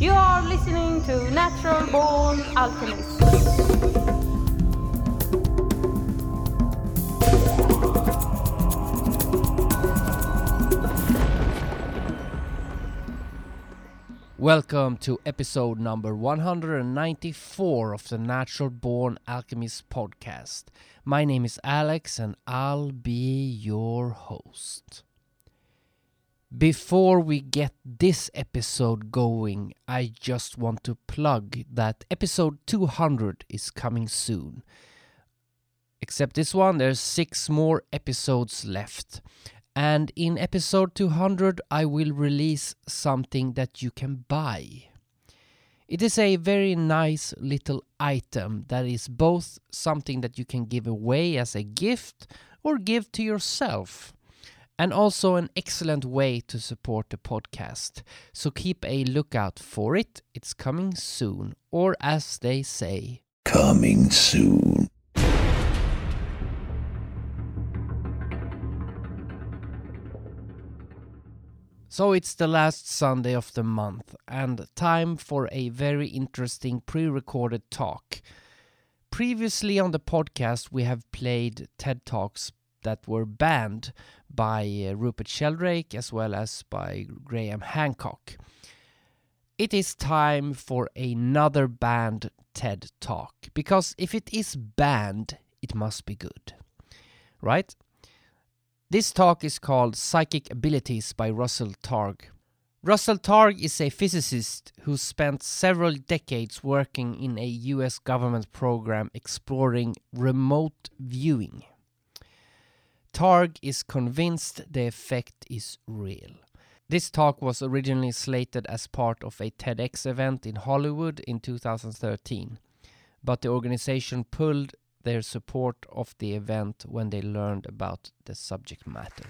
You are listening to Natural Born Alchemist. Welcome to episode number 194 of the Natural Born Alchemist podcast. My name is Alex and I'll be your host. Before we get this episode going, I just want to plug that episode 200 is coming soon. Except this one, there's six more episodes left. And in episode 200, I will release something that you can buy. It is a very nice little item that is both something that you can give away as a gift or give to yourself, and also an excellent way to support the podcast. So keep a lookout for it. It's coming soon, or as they say, Coming soon. So it's the last Sunday of the month and time for a very interesting pre recorded talk. Previously on the podcast, we have played TED Talks that were banned by uh, Rupert Sheldrake as well as by Graham Hancock. It is time for another banned TED Talk because if it is banned, it must be good. Right? This talk is called Psychic Abilities by Russell Targ. Russell Targ is a physicist who spent several decades working in a US government program exploring remote viewing. Targ is convinced the effect is real. This talk was originally slated as part of a TEDx event in Hollywood in 2013, but the organization pulled their support of the event when they learned about the subject matter.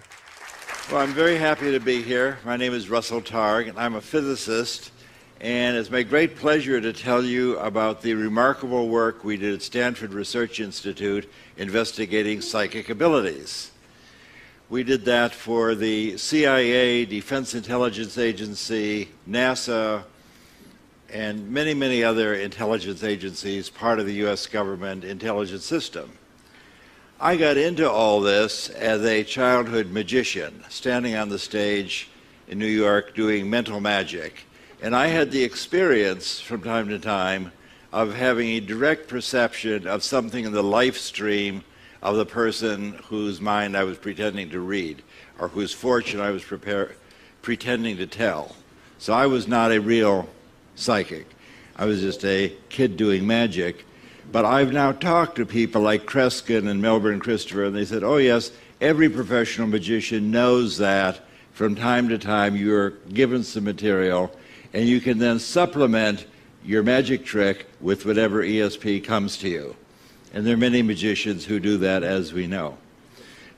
Well, I'm very happy to be here. My name is Russell Targ, and I'm a physicist. And it's my great pleasure to tell you about the remarkable work we did at Stanford Research Institute investigating psychic abilities. We did that for the CIA, Defense Intelligence Agency, NASA, and many, many other intelligence agencies, part of the U.S. government intelligence system. I got into all this as a childhood magician, standing on the stage in New York doing mental magic. And I had the experience from time to time of having a direct perception of something in the life stream of the person whose mind I was pretending to read or whose fortune I was prepare, pretending to tell. So I was not a real psychic. I was just a kid doing magic. But I've now talked to people like Kreskin and Milbourne Christopher, and they said, oh, yes, every professional magician knows that from time to time you're given some material, and you can then supplement your magic trick with whatever ESP comes to you. And there are many magicians who do that, as we know.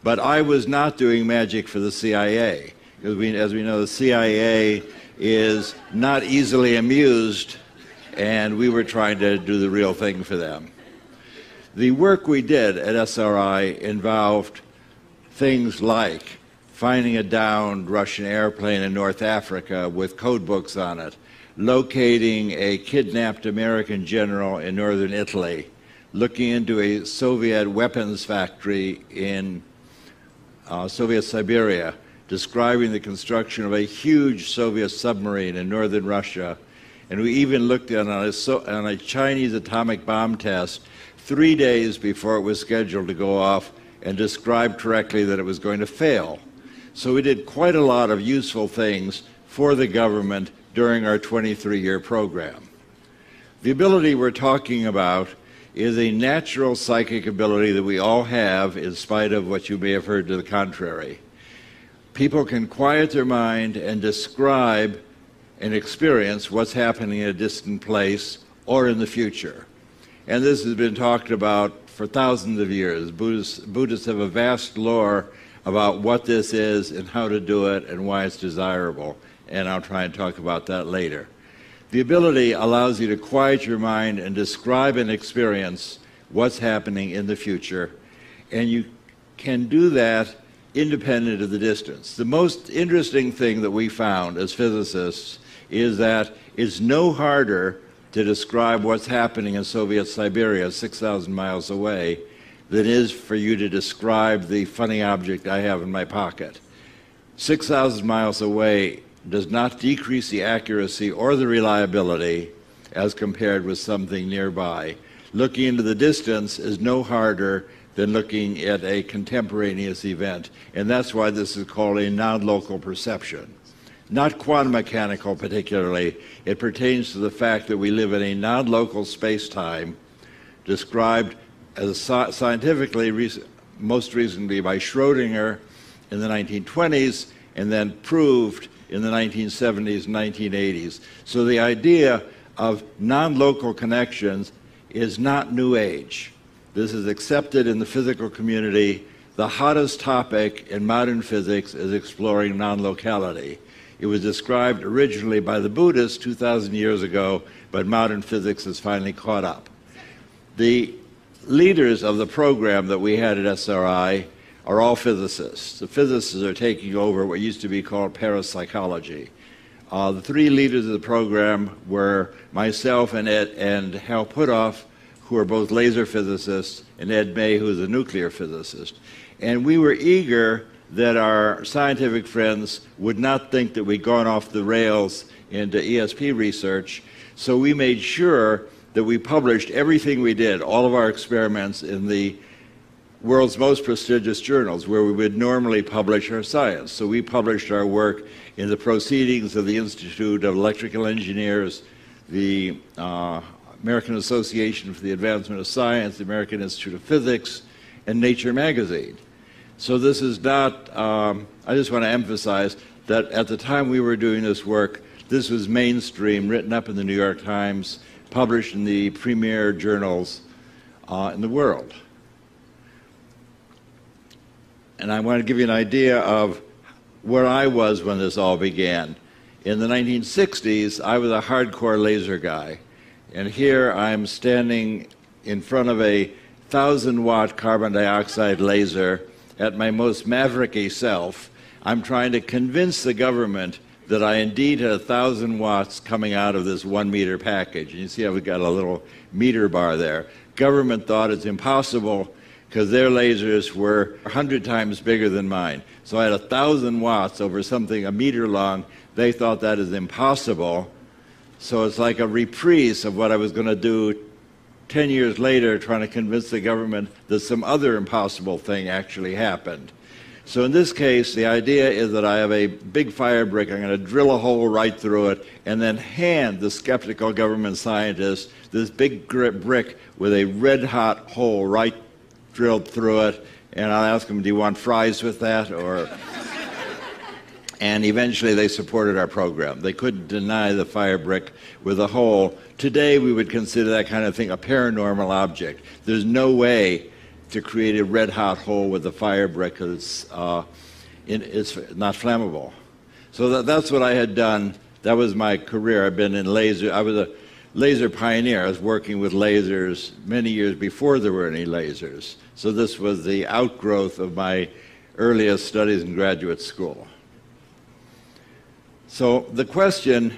But I was not doing magic for the CIA, because we, as we know, the CIA is not easily amused, and we were trying to do the real thing for them. The work we did at SRI involved things like finding a downed Russian airplane in North Africa with code books on it, locating a kidnapped American general in northern Italy, looking into a Soviet weapons factory in uh, Soviet Siberia, describing the construction of a huge Soviet submarine in northern Russia. And we even looked at on on a Chinese atomic bomb test three days before it was scheduled to go off and described correctly that it was going to fail. So we did quite a lot of useful things for the government during our 23 year program. The ability we're talking about is a natural psychic ability that we all have, in spite of what you may have heard to the contrary people can quiet their mind and describe and experience what's happening in a distant place or in the future. And this has been talked about for thousands of years. Buddhists, Buddhists have a vast lore about what this is and how to do it and why it's desirable. And I'll try and talk about that later. The ability allows you to quiet your mind and describe and experience what's happening in the future. And you can do that independent of the distance. The most interesting thing that we found as physicists is that it's no harder to describe what's happening in Soviet Siberia 6,000 miles away than is for you to describe the funny object I have in my pocket. 6,000 miles away does not decrease the accuracy or the reliability as compared with something nearby. Looking into the distance is no harder than looking at a contemporaneous event, and that's why this is called a non local perception. Not quantum mechanical, particularly. It pertains to the fact that we live in a non local space time described as scientifically most recently by Schrodinger in the 1920s and then proved in the 1970s and 1980s. So the idea of non local connections is not New Age. This is accepted in the physical community. The hottest topic in modern physics is exploring non locality. It was described originally by the Buddhists 2,000 years ago, but modern physics has finally caught up. The leaders of the program that we had at SRI are all physicists. The physicists are taking over what used to be called parapsychology. Uh, the three leaders of the program were myself and Ed and Hal Puthoff, who are both laser physicists, and Ed May, who is a nuclear physicist. And we were eager that our scientific friends would not think that we'd gone off the rails into ESP research. So we made sure that we published everything we did, all of our experiments, in the world's most prestigious journals where we would normally publish our science. So we published our work in the Proceedings of the Institute of Electrical Engineers, the uh, American Association for the Advancement of Science, the American Institute of Physics, and Nature magazine. So this is not, um, I just want to emphasize that at the time we were doing this work, this was mainstream, written up in the New York Times, published in the premier journals uh, in the world. And I want to give you an idea of where I was when this all began. In the 1960s, I was a hardcore laser guy. And here I'm standing in front of a 1,000 watt carbon dioxide laser at my most mavericky self, I'm trying to convince the government that I indeed had a thousand watts coming out of this one meter package. And you see, I've got a little meter bar there. Government thought it's impossible because their lasers were 100 times bigger than mine. So I had a thousand watts over something a meter long. They thought that is impossible. So it's like a reprise of what I was going to do 10 years later trying to convince the government that some other impossible thing actually happened. So in this case, the idea is that I have a big fire brick. I'm going to drill a hole right through it and then hand the skeptical government scientists this big brick with a red hot hole right drilled through it. And I'll ask them, do you want fries with that? Or and eventually they supported our program. They couldn't deny the fire brick with a hole. Today we would consider that kind of thing a paranormal object. There's no way to create a red hot hole with a fire brick because uh, it's not flammable. So that, that's what I had done. That was my career. I've been in laser. I was a laser pioneer. I was working with lasers many years before there were any lasers. So this was the outgrowth of my earliest studies in graduate school. So the question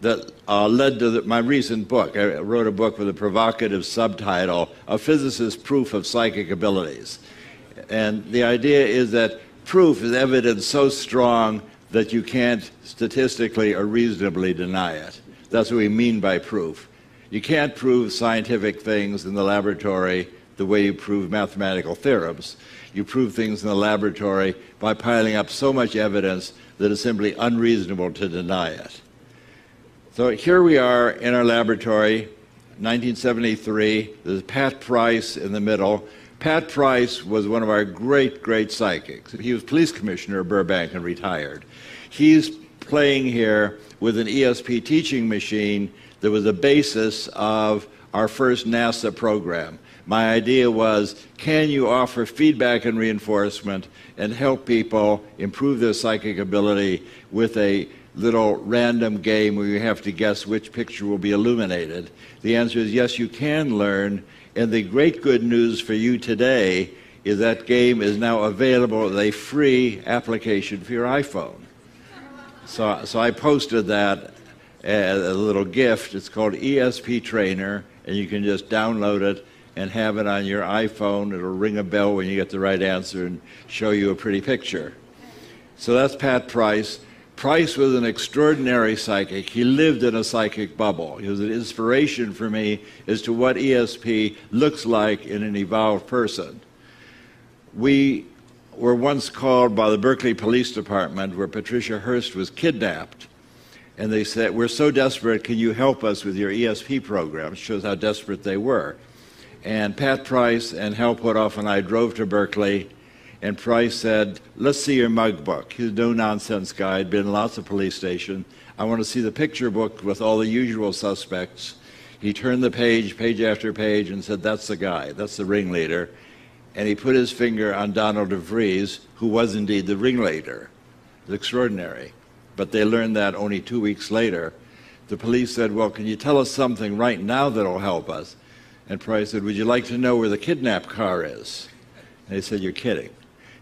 that uh, led to the, my recent book, I wrote a book with a provocative subtitle, A Physicist's Proof of Psychic Abilities. And the idea is that proof is evidence so strong that you can't statistically or reasonably deny it. That's what we mean by proof. You can't prove scientific things in the laboratory the way you prove mathematical theorems. You prove things in the laboratory by piling up so much evidence that it's simply unreasonable to deny it. So here we are in our laboratory, 1973. There's Pat Price in the middle. Pat Price was one of our great, great psychics. He was police commissioner of Burbank and retired. He's playing here with an ESP teaching machine that was the basis of our first NASA program. My idea was can you offer feedback and reinforcement and help people improve their psychic ability with a little random game where you have to guess which picture will be illuminated? The answer is yes, you can learn. And the great good news for you today is that game is now available as a free application for your iPhone. So, so I posted that as a little gift. It's called ESP Trainer, and you can just download it and have it on your iPhone. It'll ring a bell when you get the right answer and show you a pretty picture. So that's Pat Price. Price was an extraordinary psychic. He lived in a psychic bubble. He was an inspiration for me as to what ESP looks like in an evolved person. We were once called by the Berkeley Police Department where Patricia Hearst was kidnapped. And they said, We're so desperate, can you help us with your ESP program? It shows how desperate they were. And Pat Price and Hal Puthoff and I drove to Berkeley and Price said, Let's see your mug book. He's a no nonsense guy, had been in lots of police stations. I want to see the picture book with all the usual suspects. He turned the page, page after page, and said, That's the guy, that's the ringleader. And he put his finger on Donald DeFreeze, who was indeed the ringleader. It's extraordinary. But they learned that only two weeks later. The police said, Well, can you tell us something right now that'll help us? And Price said, Would you like to know where the kidnapped car is? And they said, You're kidding.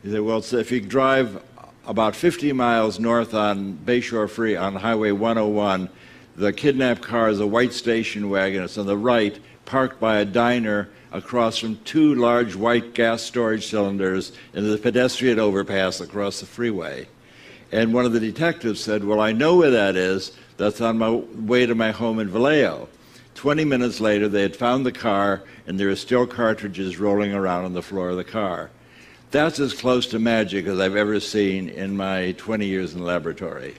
He said, well, if you drive about 50 miles north on Bayshore Free on Highway 101, the kidnapped car is a white station wagon. It's on the right, parked by a diner across from two large white gas storage cylinders in the pedestrian overpass across the freeway. And one of the detectives said, Well, I know where that is. That's on my way to my home in Vallejo. 20 minutes later, they had found the car, and there were still cartridges rolling around on the floor of the car. That's as close to magic as I've ever seen in my 20 years in the laboratory.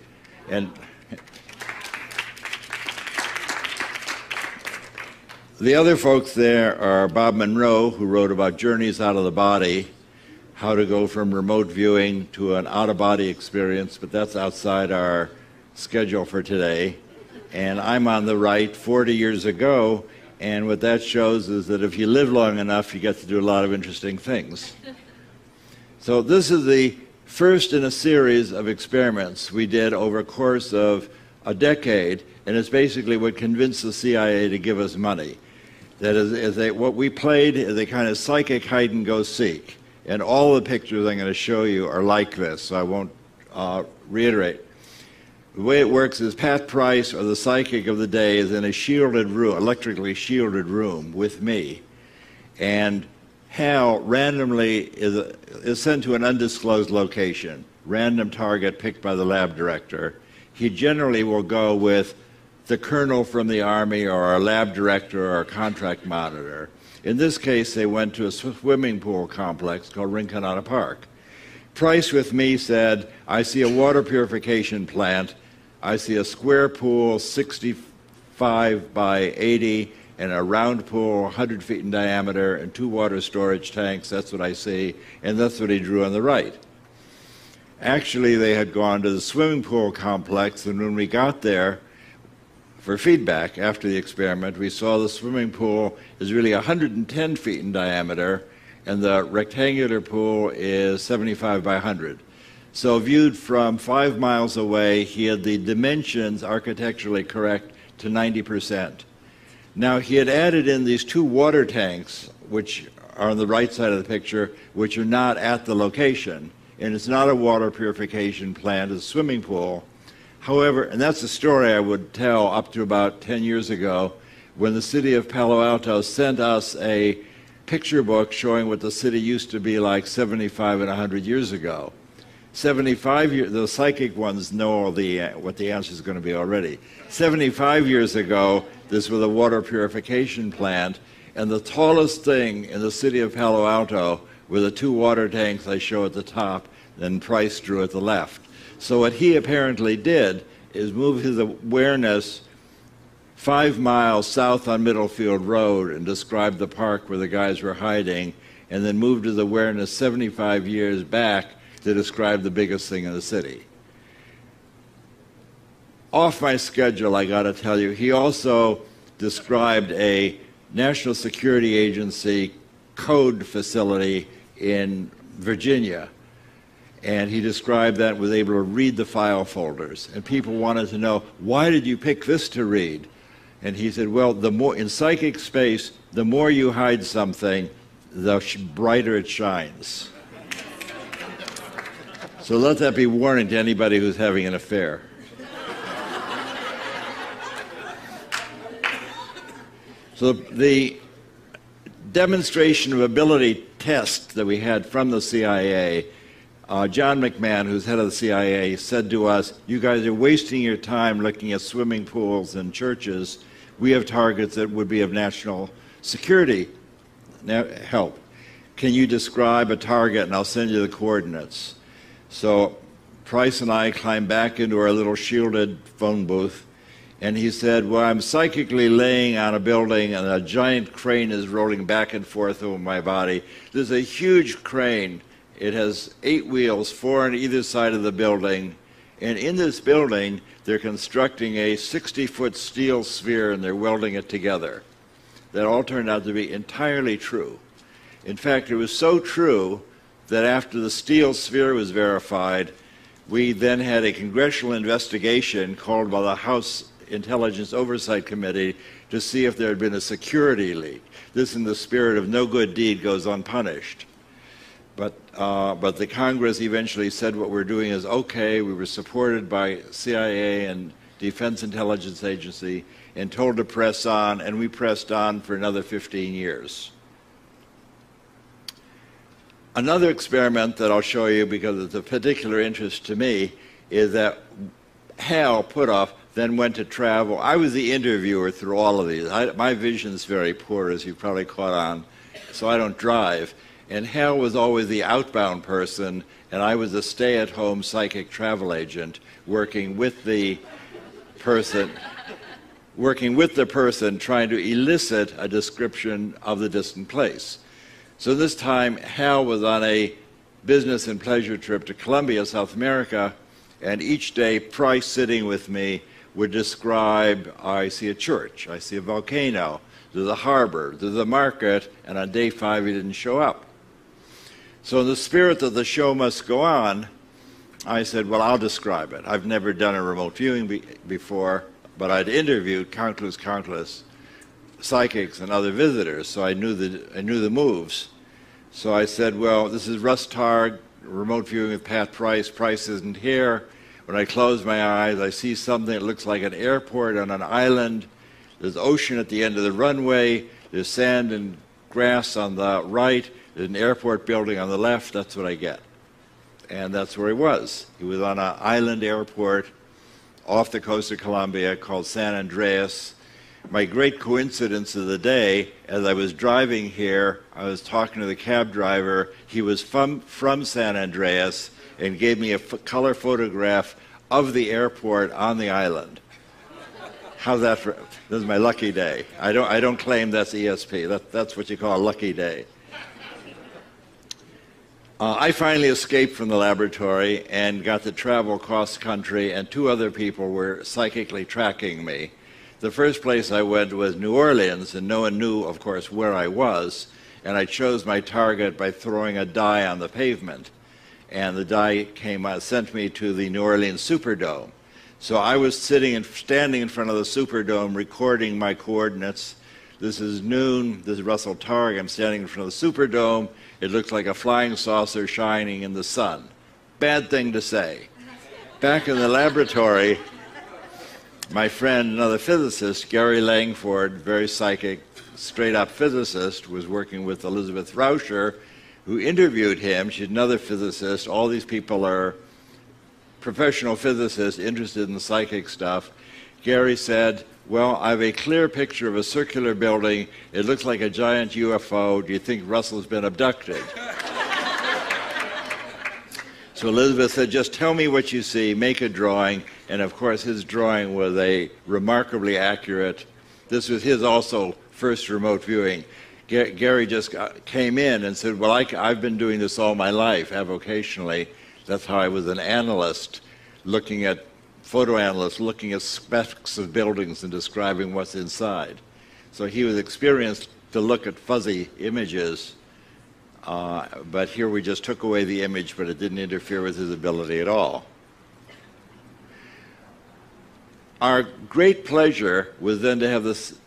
And the other folks there are Bob Monroe, who wrote about journeys out of the body, how to go from remote viewing to an out of body experience, but that's outside our schedule for today. And I'm on the right 40 years ago, and what that shows is that if you live long enough, you get to do a lot of interesting things. So this is the first in a series of experiments we did over a course of a decade, and it's basically what convinced the CIA to give us money. That is, is they, what we played is a kind of psychic hide and go seek, and all the pictures I'm going to show you are like this, so I won't uh, reiterate. The way it works is Pat Price, or the psychic of the day, is in a shielded room, electrically shielded room with me, and Hal randomly is, is sent to an undisclosed location, random target picked by the lab director. He generally will go with the colonel from the Army or a lab director or a contract monitor. In this case, they went to a swimming pool complex called Rinconada Park. Price with me said, I see a water purification plant. I see a square pool 65 by 80 and a round pool 100 feet in diameter and two water storage tanks. That's what I see. And that's what he drew on the right. Actually, they had gone to the swimming pool complex, and when we got there for feedback after the experiment, we saw the swimming pool is really 110 feet in diameter, and the rectangular pool is 75 by 100. So, viewed from five miles away, he had the dimensions architecturally correct to 90 percent. Now, he had added in these two water tanks, which are on the right side of the picture, which are not at the location. And it's not a water purification plant, it's a swimming pool. However, and that's a story I would tell up to about 10 years ago when the city of Palo Alto sent us a picture book showing what the city used to be like 75 and 100 years ago. 75 years, the psychic ones know all the, uh, what the answer is going to be already. 75 years ago, this was a water purification plant, and the tallest thing in the city of Palo Alto were the two water tanks I show at the top, and Price drew at the left. So what he apparently did is move his awareness five miles south on Middlefield Road and describe the park where the guys were hiding, and then moved his awareness 75 years back to describe the biggest thing in the city off my schedule, I got to tell you, he also described a National Security Agency code facility in Virginia. And he described that was able to read the file folders. And people wanted to know, why did you pick this to read? And he said, well, the more in psychic space, the more you hide something, the brighter it shines. So let that be warning to anybody who's having an affair. So the demonstration of ability test that we had from the CIA, uh, John McMahon, who's head of the CIA, said to us, You guys are wasting your time looking at swimming pools and churches. We have targets that would be of national security help. Can you describe a target and I'll send you the coordinates? So Price and I climbed back into our little shielded phone booth and he said, Well, I'm psychically laying on a building and a giant crane is rolling back and forth over my body. There's a huge crane. It has eight wheels, four on either side of the building. And in this building, they're constructing a 60 foot steel sphere and they're welding it together. That all turned out to be entirely true. In fact, it was so true that after the steel sphere was verified, we then had a congressional investigation called by the House Intelligence Oversight Committee to see if there had been a security leak. This, in the spirit of no good deed, goes unpunished. But, uh, but the Congress eventually said what we're doing is okay. We were supported by CIA and Defense Intelligence Agency and told to press on, and we pressed on for another 15 years. Another experiment that I'll show you because it's of particular interest to me is that Hal Puthoff then went to travel. I was the interviewer through all of these. I, my vision's very poor, as you probably caught on, so I don't drive. And Hal was always the outbound person, and I was a stay at home psychic travel agent working with the person. working with the person trying to elicit a description of the distant place. So this time, Hal was on a business and pleasure trip to Colombia, South America, and each day, Price sitting with me would describe I see a church, I see a volcano, there's a harbor, there's a market, and on day five he didn't show up. So, in the spirit that the show must go on, I said, Well, I'll describe it. I've never done a remote viewing be- before, but I'd interviewed countless, countless psychics and other visitors, so I knew the, I knew the moves. So I said, Well, this is Russ Targ, remote viewing with Pat Price. Price isn't here. When I close my eyes, I see something that looks like an airport on an island. There's ocean at the end of the runway. There's sand and grass on the right. There's an airport building on the left. That's what I get. And that's where he was. He was on an island airport off the coast of Colombia called San Andreas. My great coincidence of the day, as I was driving here, I was talking to the cab driver. He was from, from San Andreas and gave me a color photograph of the airport on the island. How's that for? This is my lucky day. I don't, I don't claim that's ESP. That, that's what you call a lucky day. Uh, I finally escaped from the laboratory and got to travel across country, and two other people were psychically tracking me. The first place I went was New Orleans, and no one knew, of course, where I was, and I chose my target by throwing a die on the pavement and the die came out, sent me to the New Orleans Superdome. So I was sitting and standing in front of the Superdome recording my coordinates. This is noon. This is Russell Targ. I'm standing in front of the Superdome. It looks like a flying saucer shining in the sun. Bad thing to say. Back in the laboratory, my friend, another physicist, Gary Langford, very psychic, straight up physicist, was working with Elizabeth Rauscher who interviewed him. She's another physicist. All these people are professional physicists interested in psychic stuff. Gary said, Well, I have a clear picture of a circular building. It looks like a giant UFO. Do you think Russell's been abducted? so Elizabeth said, Just tell me what you see, make a drawing. And of course, his drawing was a remarkably accurate. This was his also first remote viewing. Gary just got, came in and said, Well, I, have been doing this all my life, avocationally. That's how I was an analyst, looking at photo analyst, looking at specs of buildings and describing what's inside. So he was experienced to look at fuzzy images, uh, but here we just took away the image, but it didn't interfere with his ability at all. Our great pleasure was then to have this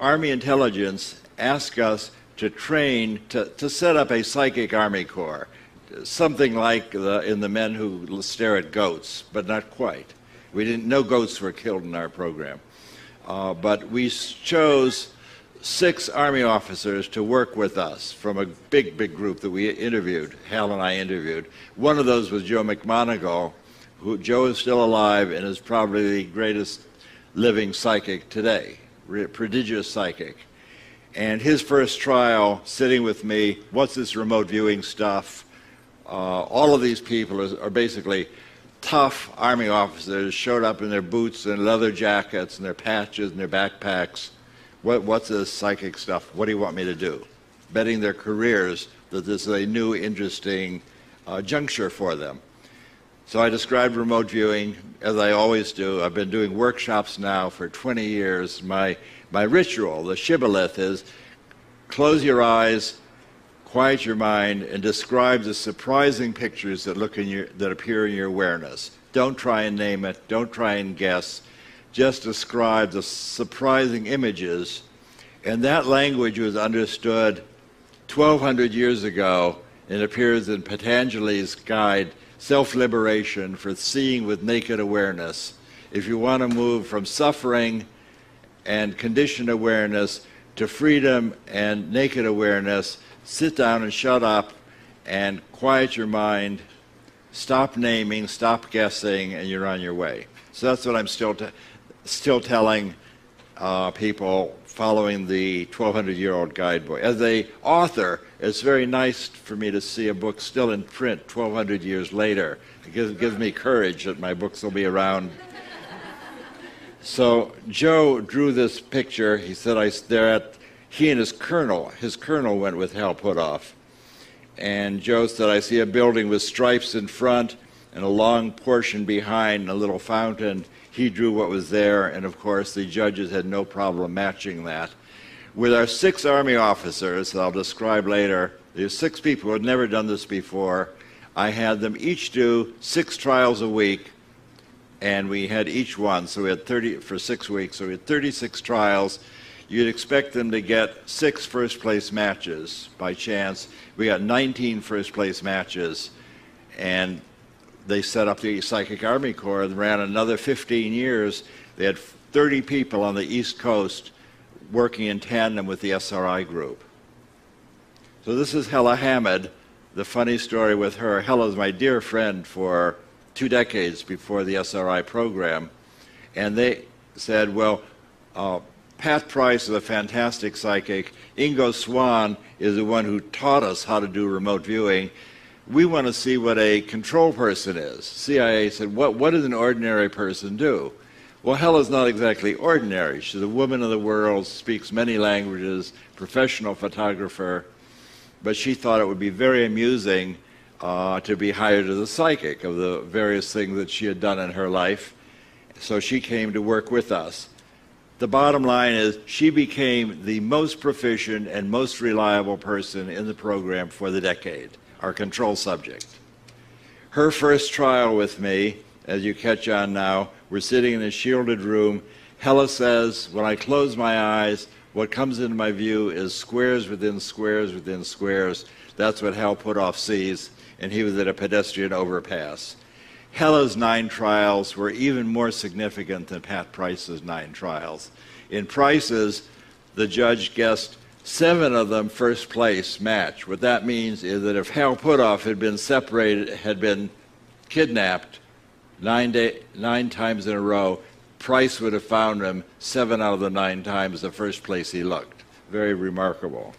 Army intelligence ask us to train to, to set up a psychic army corps, something like the, in the men who stare at goats, but not quite. We didn't. No goats were killed in our program, uh, but we chose six Army officers to work with us from a big, big group that we interviewed. Hal and I interviewed. One of those was Joe McMoneagle, who Joe is still alive and is probably the greatest living psychic today, prodigious psychic. And his first trial, sitting with me, what's this remote viewing stuff? Uh, all of these people are, are basically tough Army officers, showed up in their boots and leather jackets and their patches and their backpacks. What, what's this psychic stuff? What do you want me to do? Betting their careers that this is a new, interesting uh, juncture for them. So I described remote viewing as I always do. I've been doing workshops now for 20 years. My, my ritual, the shibboleth, is close your eyes, quiet your mind, and describe the surprising pictures that, look in your, that appear in your awareness. Don't try and name it, don't try and guess. Just described the surprising images. And that language was understood 1,200 years ago and appears in Patanjali's guide self liberation, for seeing with naked awareness. If you want to move from suffering and conditioned awareness to freedom and naked awareness, sit down and shut up and quiet your mind, stop naming, stop guessing, and you're on your way. So that's what I'm still, t- still telling uh, people following the 1200 year old guidebook. As a author, it's very nice for me to see a book still in print 1200 years later. It gives, gives me courage that my books will be around. so Joe drew this picture. He said, I there at he and his colonel, his colonel went with Hal Puthoff. And Joe said, I see a building with stripes in front and a long portion behind and a little fountain he drew what was there, and of course, the judges had no problem matching that. With our six Army officers, that I'll describe later, there's six people who had never done this before. I had them each do six trials a week, and we had each one, so we had 30 for six weeks, so we had 36 trials. You'd expect them to get six first place matches by chance. We got 19 first place matches, and they set up the Psychic Army Corps and ran another 15 years. They had 30 people on the East Coast working in tandem with the SRI group. So this is Hella Hammid. The funny story with her, Hella is my dear friend for two decades before the SRI program. And they said, well, uh, Pat Price is a fantastic psychic. Ingo Swann is the one who taught us how to do remote viewing we want to see what a control person is. CIA said, what, what does an ordinary person do? Well, Hella's not exactly ordinary. She's a woman of the world, speaks many languages, professional photographer, but she thought it would be very amusing uh, to be hired as a psychic of the various things that she had done in her life. So she came to work with us. The bottom line is she became the most proficient and most reliable person in the program for the decade our control subject. Her first trial with me, as you catch on now, we're sitting in a shielded room. Hella says, when I close my eyes, what comes into my view is squares within squares within squares. That's what Hal Puthoff sees, and he was at a pedestrian overpass. Hella's nine trials were even more significant than Pat Price's nine trials. In Price's, the judge guessed seven of them first place match. What that means is that if Hal Puthoff had been separated, had been kidnapped nine, day, nine times in a row, Price would have found him seven out of the nine times the first place he looked. Very remarkable.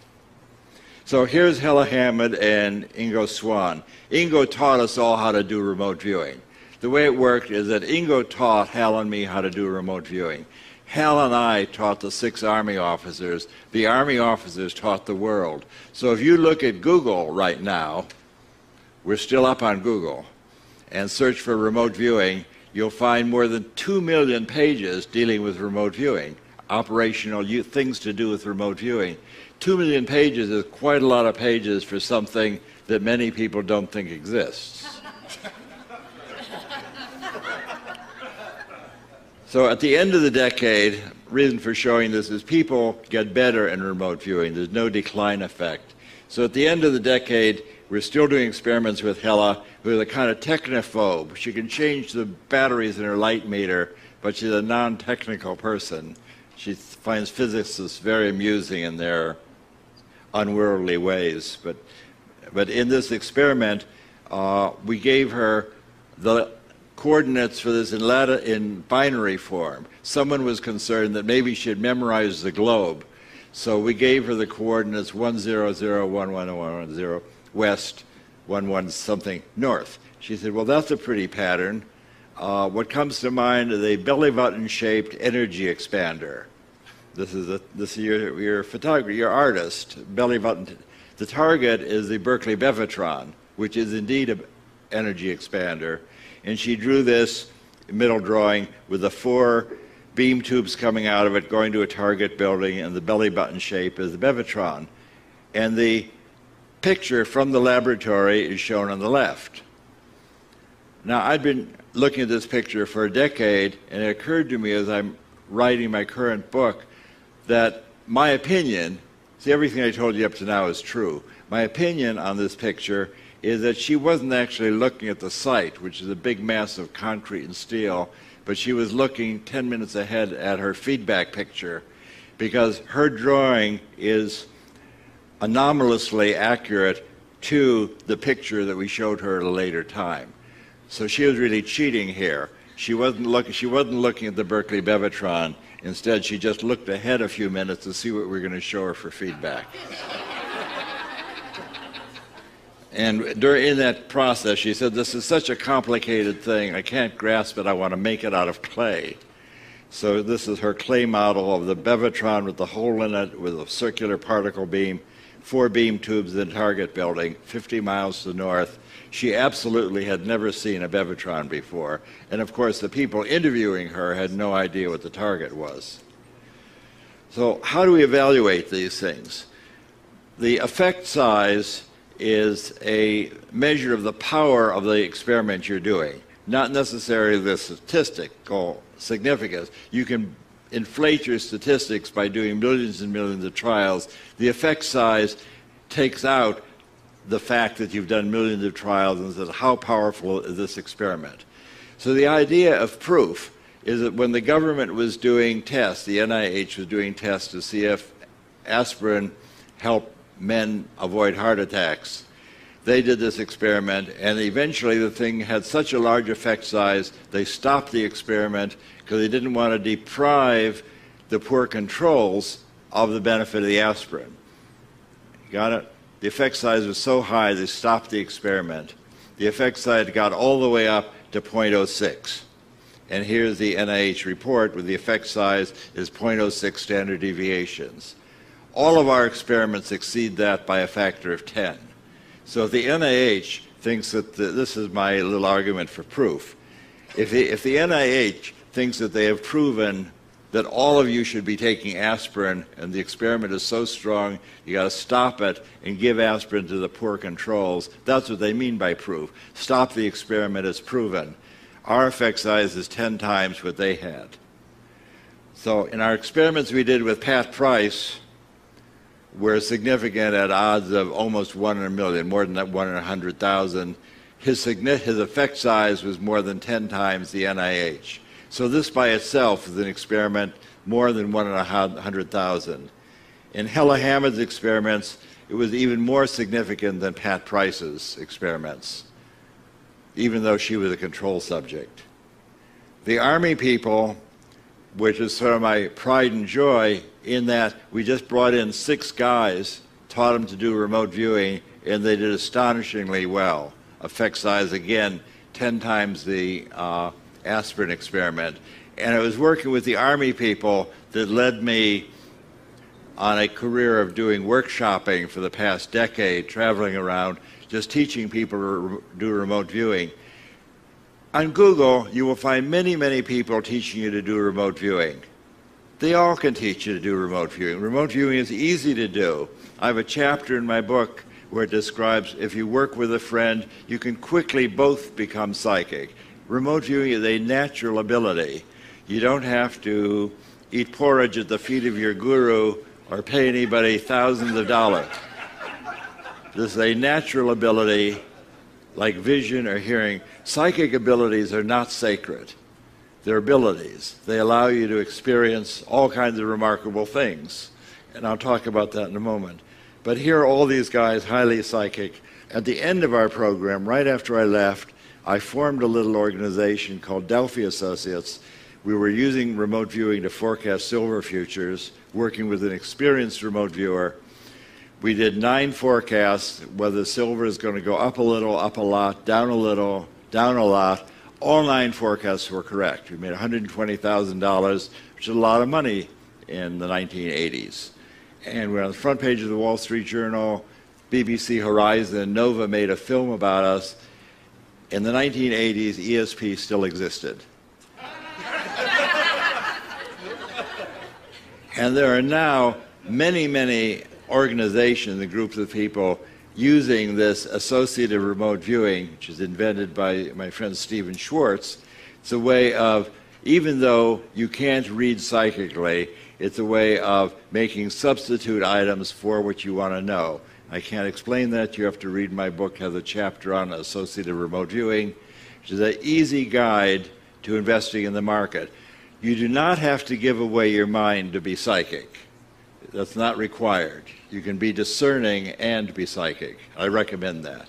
So here's Hella Hammid and Ingo Swann. Ingo taught us all how to do remote viewing. The way it worked is that Ingo taught Hal and me how to do remote viewing. Hal and I taught the six Army officers. The Army officers taught the world. So if you look at Google right now, we're still up on Google, and search for remote viewing, you'll find more than 2 million pages dealing with remote viewing, operational things to do with remote viewing. 2 million pages is quite a lot of pages for something that many people don't think exists. So at the end of the decade, reason for showing this is people get better in remote viewing. There's no decline effect. So at the end of the decade, we're still doing experiments with Hella, who is a kind of technophobe. She can change the batteries in her light meter, but she's a non-technical person. She finds physicists very amusing in their unworldly ways. But, but in this experiment, uh, we gave her the coordinates for this in, lat- in binary form. Someone was concerned that maybe she had memorized the globe. So we gave her the coordinates 1001110 west, 11 something north. She said, Well, that's a pretty pattern. Uh, what comes to mind is a belly button shaped energy expander. This is, a, this is your, your photographer, your artist, belly button. The target is the Berkeley Bevatron, which is indeed an energy expander. And she drew this middle drawing with the four beam tubes coming out of it going to a target building, and the belly button shape is the Bevatron. And the picture from the laboratory is shown on the left. Now, I'd been looking at this picture for a decade, and it occurred to me as I'm writing my current book that my opinion, see, everything I told you up to now is true. My opinion on this picture is that she wasn't actually looking at the site, which is a big mass of concrete and steel, but she was looking 10 minutes ahead at her feedback picture because her drawing is anomalously accurate to the picture that we showed her at a later time. So she was really cheating here. She wasn't, look, she wasn't looking at the Berkeley Bevatron. Instead, she just looked ahead a few minutes to see what we were going to show her for feedback. And during in that process, she said, This is such a complicated thing. I can't grasp it. I want to make it out of clay. So, this is her clay model of the Bevatron with the hole in it with a circular particle beam, four beam tubes in the target building, 50 miles to the north. She absolutely had never seen a Bevatron before. And of course, the people interviewing her had no idea what the target was. So, how do we evaluate these things? The effect size is a measure of the power of the experiment you're doing, not necessarily the statistical significance. You can inflate your statistics by doing millions and millions of trials. The effect size takes out the fact that you've done millions of trials and says, how powerful is this experiment? So the idea of proof is that when the government was doing tests, the NIH was doing tests to see if aspirin helped men avoid heart attacks. They did this experiment, and eventually the thing had such a large effect size, they stopped the experiment because they didn't want to deprive the poor controls of the benefit of the aspirin. Got it? The effect size was so high they stopped the experiment. The effect size got all the way up to 0.06. And here's the NIH report where the effect size is 0.06 standard deviations. All of our experiments exceed that by a factor of 10. So if the NIH thinks that the, this is my little argument for proof, if the, if the NIH thinks that they have proven that all of you should be taking aspirin and the experiment is so strong you got to stop it and give aspirin to the poor controls. That's what they mean by proof. Stop the experiment as proven. Our effect size is 10 times what they had. So in our experiments we did with Pat Price, we're significant at odds of almost one in a million, more than that one in a hundred thousand. His, his effect size was more than 10 times the NIH. So this by itself is an experiment more than one in a hundred thousand. In Hella Hammid's experiments, it was even more significant than Pat Price's experiments, even though she was a control subject. The Army people, which is sort of my pride and joy, in that we just brought in six guys, taught them to do remote viewing, and they did astonishingly well. Effect size, again, 10 times the uh, aspirin experiment. And it was working with the Army people that led me on a career of doing workshopping for the past decade, traveling around, just teaching people to do remote viewing. On Google, you will find many, many people teaching you to do remote viewing. They all can teach you to do remote viewing. Remote viewing is easy to do. I have a chapter in my book where it describes if you work with a friend, you can quickly both become psychic. Remote viewing is a natural ability. You don't have to eat porridge at the feet of your guru or pay anybody thousands of dollars. This is a natural ability like vision or hearing. Psychic abilities are not sacred. Their abilities. They allow you to experience all kinds of remarkable things. And I'll talk about that in a moment. But here are all these guys, highly psychic. At the end of our program, right after I left, I formed a little organization called Delphi Associates. We were using remote viewing to forecast silver futures, working with an experienced remote viewer. We did nine forecasts whether silver is going to go up a little, up a lot, down a little, down a lot. All nine forecasts were correct. We made $120,000, which is a lot of money in the 1980s. And we're on the front page of the Wall Street Journal. BBC Horizon, Nova made a film about us. In the 1980s, ESP still existed. and there are now many, many organizations and groups of people using this associative remote viewing, which is invented by my friend Stephan Schwartz. It's a way of, even though you can't read psychically, it's a way of making substitute items for what you want to know. I can't explain that. You have to read my book, has a chapter on associative remote viewing, which is an easy guide to investing in the market. You do not have to give away your mind to be psychic. That's not required. You can be discerning and be psychic. I recommend that.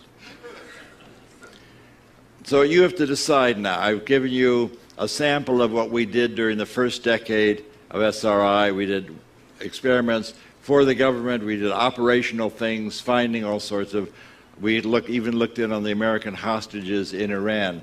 So you have to decide now. I've given you a sample of what we did during the first decade of SRI. We did experiments for the government. We did operational things, finding all sorts of. We look, even looked in on the American hostages in Iran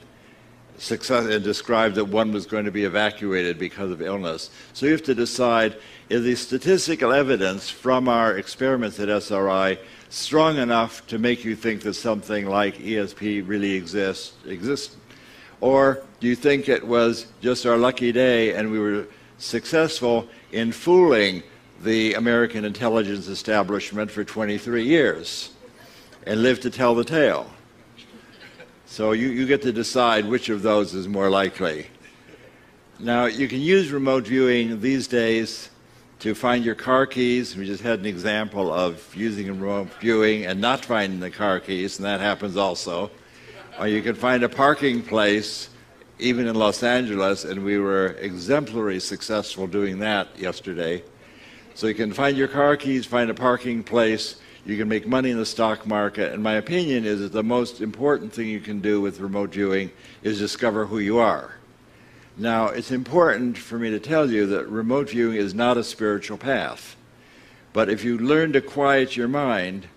success, and described that one was going to be evacuated because of illness. So you have to decide is the statistical evidence from our experiments at SRI strong enough to make you think that something like ESP really exists, exists? Or do you think it was just our lucky day and we were successful in fooling the American intelligence establishment for 23 years and lived to tell the tale? So you, you get to decide which of those is more likely. Now, you can use remote viewing these days to find your car keys. We just had an example of using remote viewing and not finding the car keys, and that happens also. Or you can find a parking place, even in Los Angeles, and we were exemplary successful doing that yesterday. So you can find your car keys, find a parking place, you can make money in the stock market. And my opinion is that the most important thing you can do with remote viewing is discover who you are. Now, it's important for me to tell you that remote viewing is not a spiritual path. But if you learn to quiet your mind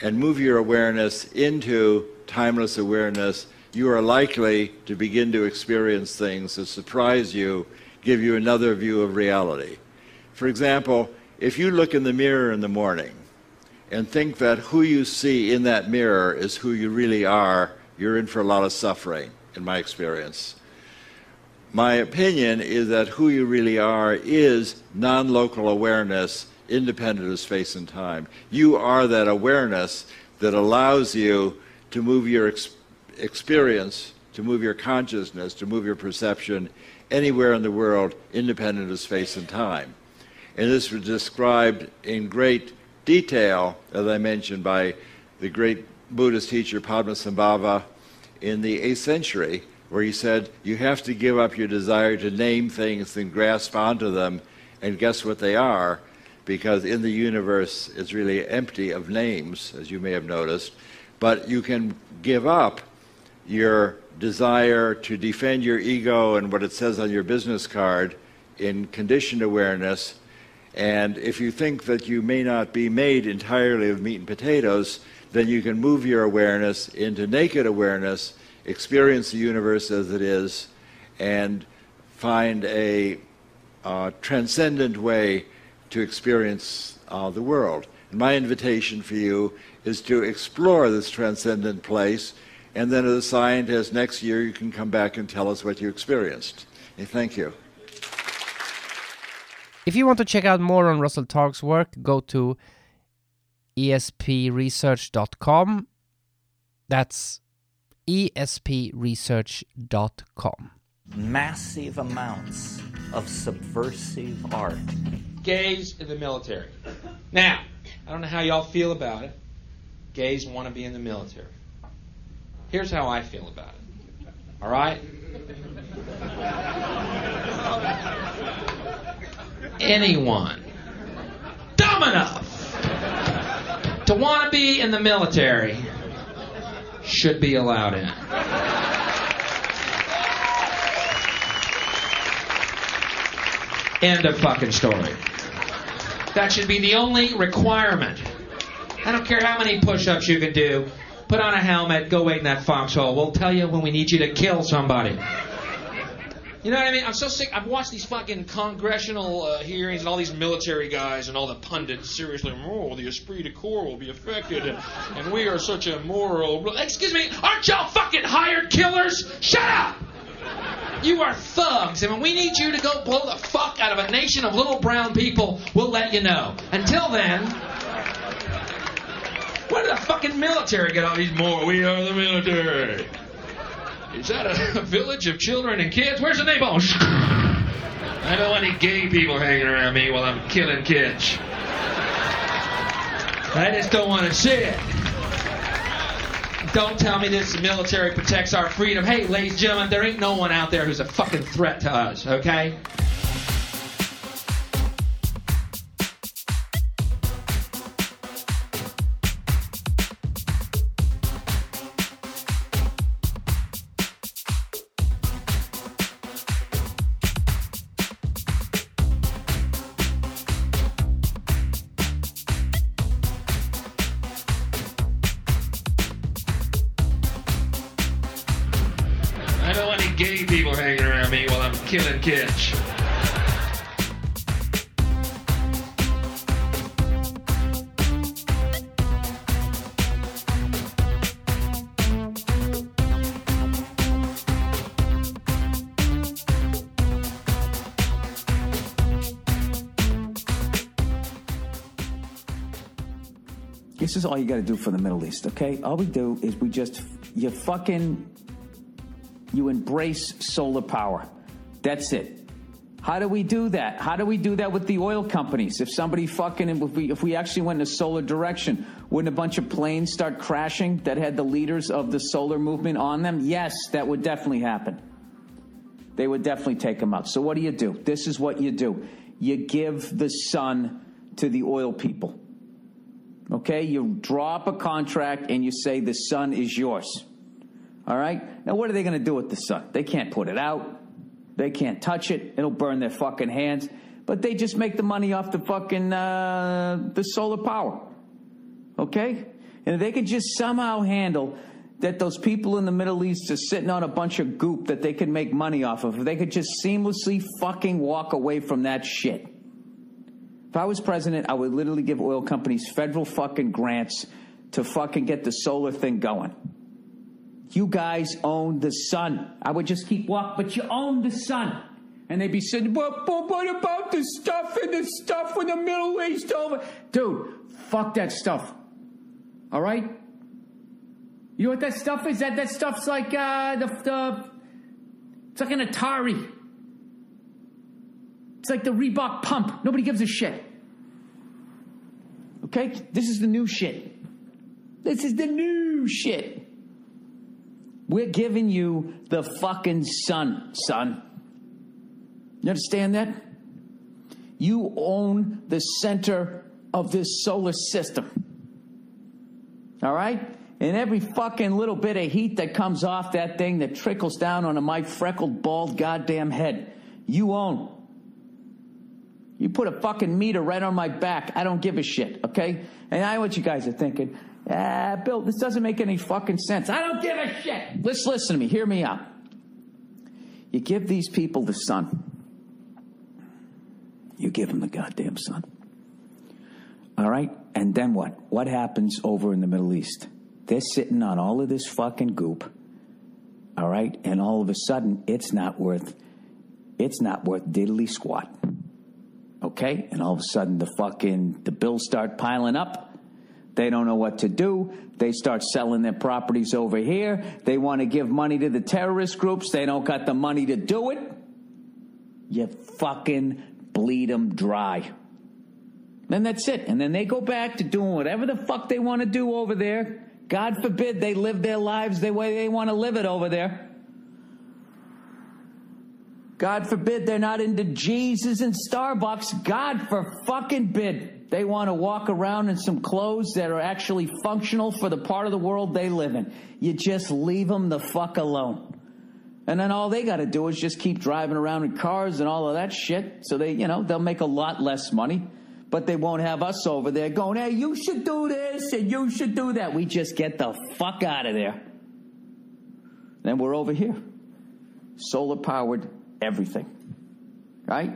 and move your awareness into timeless awareness, you are likely to begin to experience things that surprise you, give you another view of reality. For example, if you look in the mirror in the morning and think that who you see in that mirror is who you really are, you're in for a lot of suffering, in my experience. My opinion is that who you really are is non local awareness, independent of space and time. You are that awareness that allows you to move your ex- experience, to move your consciousness, to move your perception anywhere in the world, independent of space and time. And this was described in great detail, as I mentioned, by the great Buddhist teacher Padmasambhava in the 8th century, where he said, You have to give up your desire to name things and grasp onto them and guess what they are, because in the universe it's really empty of names, as you may have noticed. But you can give up your desire to defend your ego and what it says on your business card in conditioned awareness and if you think that you may not be made entirely of meat and potatoes, then you can move your awareness into naked awareness, experience the universe as it is, and find a uh, transcendent way to experience uh, the world. And my invitation for you is to explore this transcendent place, and then as a scientist, next year you can come back and tell us what you experienced. Thank you. If you want to check out more on Russell Targ's work, go to espresearch.com. That's espresearch.com. Massive amounts of subversive art. Gays in the military. Now, I don't know how y'all feel about it. Gays want to be in the military. Here's how I feel about it. All right? Anyone dumb enough to want to be in the military should be allowed in. End of fucking story. That should be the only requirement. I don't care how many push ups you can do. Put on a helmet, go wait in that foxhole. We'll tell you when we need you to kill somebody. You know what I mean? I'm so sick. I've watched these fucking congressional uh, hearings and all these military guys and all the pundits seriously. Oh, the esprit de corps will be affected, and, and we are such a moral. Excuse me, aren't y'all fucking hired killers? Shut up! You are thugs, and when we need you to go blow the fuck out of a nation of little brown people, we'll let you know. Until then, where did the fucking military get all these more? We are the military. Is that a, village of children and kids? Where's the napalm? I don't want any gay people hanging around me while I'm killing kids. I just don't want to see it. Don't tell me this military protects our freedom. Hey, ladies and gentlemen, there ain't no one out there who's a fucking threat to us, okay? This is all you got to do for the Middle East, okay? All we do is we just, you fucking, you embrace solar power. That's it. How do we do that? How do we do that with the oil companies? If somebody fucking, if we, if we actually went in a solar direction, wouldn't a bunch of planes start crashing that had the leaders of the solar movement on them? Yes, that would definitely happen. They would definitely take them out. So what do you do? This is what you do. You give the sun to the oil people. Okay, you draw up a contract and you say the sun is yours. All right? Now, what are they going to do with the sun? They can't put it out. They can't touch it. It'll burn their fucking hands. But they just make the money off the fucking uh, the solar power. Okay? And if they could just somehow handle that those people in the Middle East are sitting on a bunch of goop that they could make money off of, if they could just seamlessly fucking walk away from that shit. If I was president, I would literally give oil companies federal fucking grants to fucking get the solar thing going. You guys own the sun. I would just keep walking, but you own the sun. And they'd be saying, but, but what about the stuff in the stuff in the Middle East over? Dude, fuck that stuff. All right? You know what that stuff is? That that stuff's like uh, the the. It's like an Atari. It's like the Reebok pump. Nobody gives a shit. Okay? This is the new shit. This is the new shit. We're giving you the fucking sun, son. You understand that? You own the center of this solar system. All right? And every fucking little bit of heat that comes off that thing that trickles down onto my freckled, bald goddamn head, you own. You put a fucking meter right on my back. I don't give a shit, okay? And I know what you guys are thinking. Ah, Bill, this doesn't make any fucking sense. I don't give a shit. Let's listen to me. Hear me out. You give these people the sun. You give them the goddamn sun. All right? And then what? What happens over in the Middle East? They're sitting on all of this fucking goop. All right? And all of a sudden, it's not worth it's not worth diddly squat. Okay? And all of a sudden the fucking the bills start piling up. They don't know what to do. They start selling their properties over here. They want to give money to the terrorist groups. They don't got the money to do it. You fucking bleed them dry. Then that's it. And then they go back to doing whatever the fuck they want to do over there. God forbid they live their lives the way they want to live it over there. God forbid they're not into Jesus and Starbucks. God for fucking bid. They want to walk around in some clothes that are actually functional for the part of the world they live in. You just leave them the fuck alone. And then all they got to do is just keep driving around in cars and all of that shit. So they, you know, they'll make a lot less money, but they won't have us over there going, hey, you should do this and you should do that. We just get the fuck out of there. Then we're over here. Solar powered everything. Right?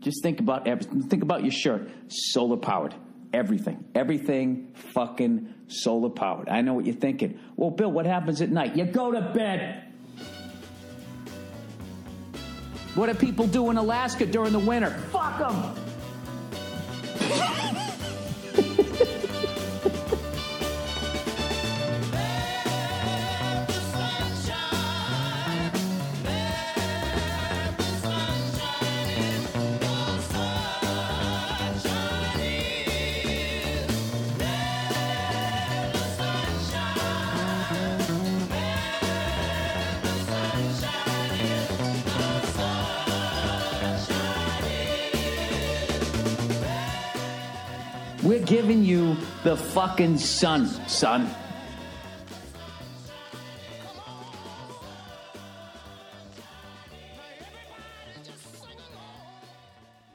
Just think about everything. Think about your shirt. Solar powered. Everything. Everything fucking solar powered. I know what you're thinking. Well, Bill, what happens at night? You go to bed. What do people do in Alaska during the winter? Fuck them. giving you the fucking sun, son.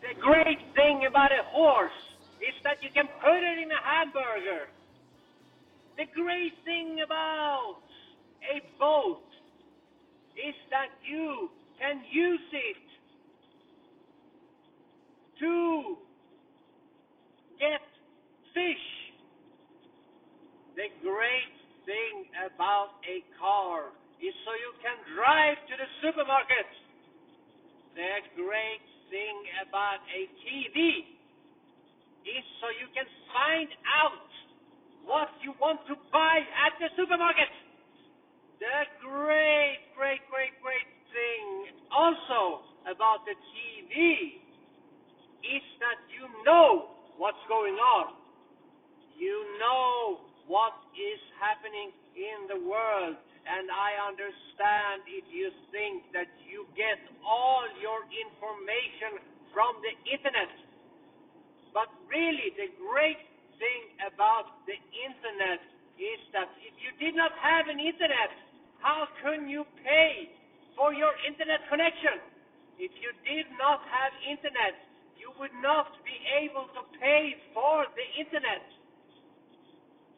The great thing about a horse is that you can put it in a hamburger. The great thing about a boat is that you can use it to get fish. The great thing about a car is so you can drive to the supermarket. The great thing about a TV is so you can find out what you want to buy at the supermarket. The great, great, great, great thing also about the TV is that you know what's going on. You know what is happening in the world. And I understand if you think that you get all your information from the internet. But really, the great thing about the internet is that if you did not have an internet, how can you pay for your internet connection? If you did not have internet, you would not be able to pay for the internet.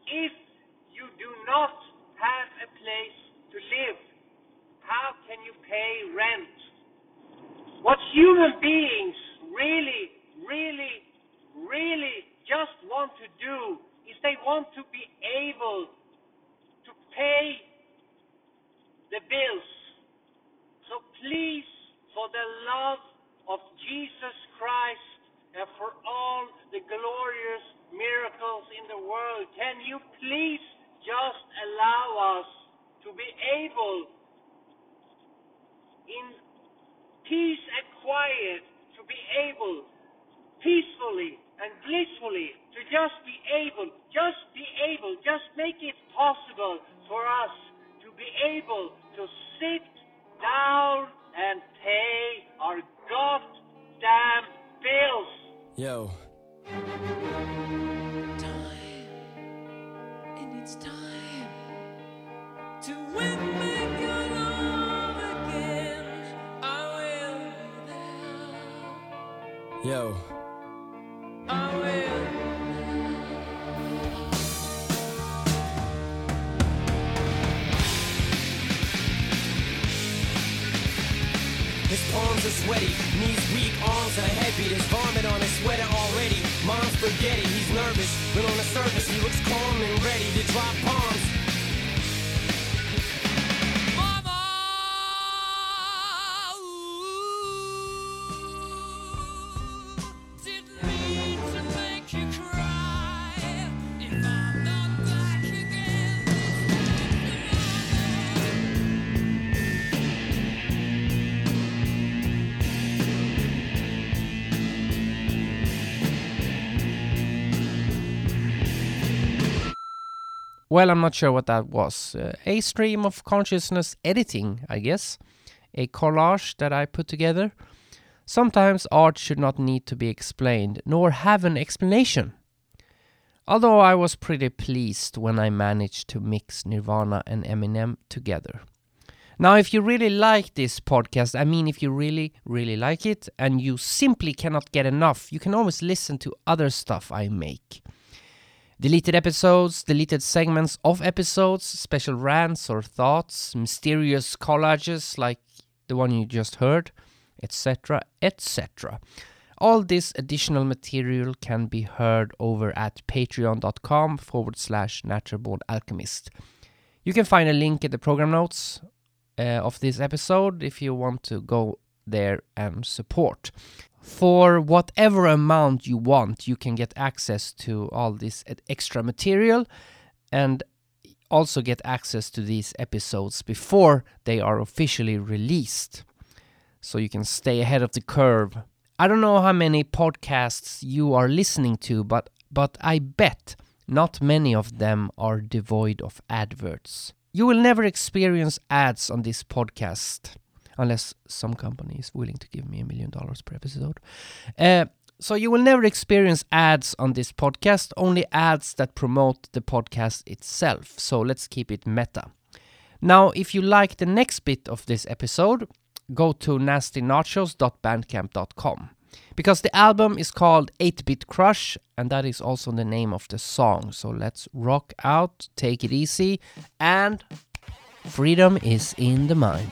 If you do not have a place to live, how can you pay rent? What human beings really, really, really just want to do is they want to be able to pay the bills. So please, for the love of Jesus Christ and for all the glorious miracles in the world, can you please just allow us to be able, in peace and quiet, to be able peacefully and blissfully to just be able, just be able, just make it possible for us to be able to sit down and pay our goddamn bills. Yo. Yo. I will. His palms are sweaty, knees weak, arms are heavy. There's vomit on his sweater already. Spaghetti, he's nervous, but on the surface he looks calm and ready to drop bombs. Well, I'm not sure what that was. Uh, a stream of consciousness editing, I guess. a collage that I put together. Sometimes art should not need to be explained, nor have an explanation. Although I was pretty pleased when I managed to mix Nirvana and Eminem together. Now, if you really like this podcast, I mean, if you really, really like it and you simply cannot get enough, you can always listen to other stuff I make. Deleted episodes, deleted segments of episodes, special rants or thoughts, mysterious collages like the one you just heard, etc., etc. All this additional material can be heard over at patreon.com forward slash naturalborn alchemist. You can find a link in the program notes uh, of this episode if you want to go there and support. For whatever amount you want, you can get access to all this extra material and also get access to these episodes before they are officially released. So you can stay ahead of the curve. I don't know how many podcasts you are listening to, but but I bet not many of them are devoid of adverts. You will never experience ads on this podcast unless some company is willing to give me a million dollars per episode. Uh, so you will never experience ads on this podcast, only ads that promote the podcast itself. So let's keep it meta. Now, if you like the next bit of this episode, go to nastynachos.bandcamp.com because the album is called 8 Bit Crush and that is also the name of the song. So let's rock out, take it easy, and freedom is in the mind.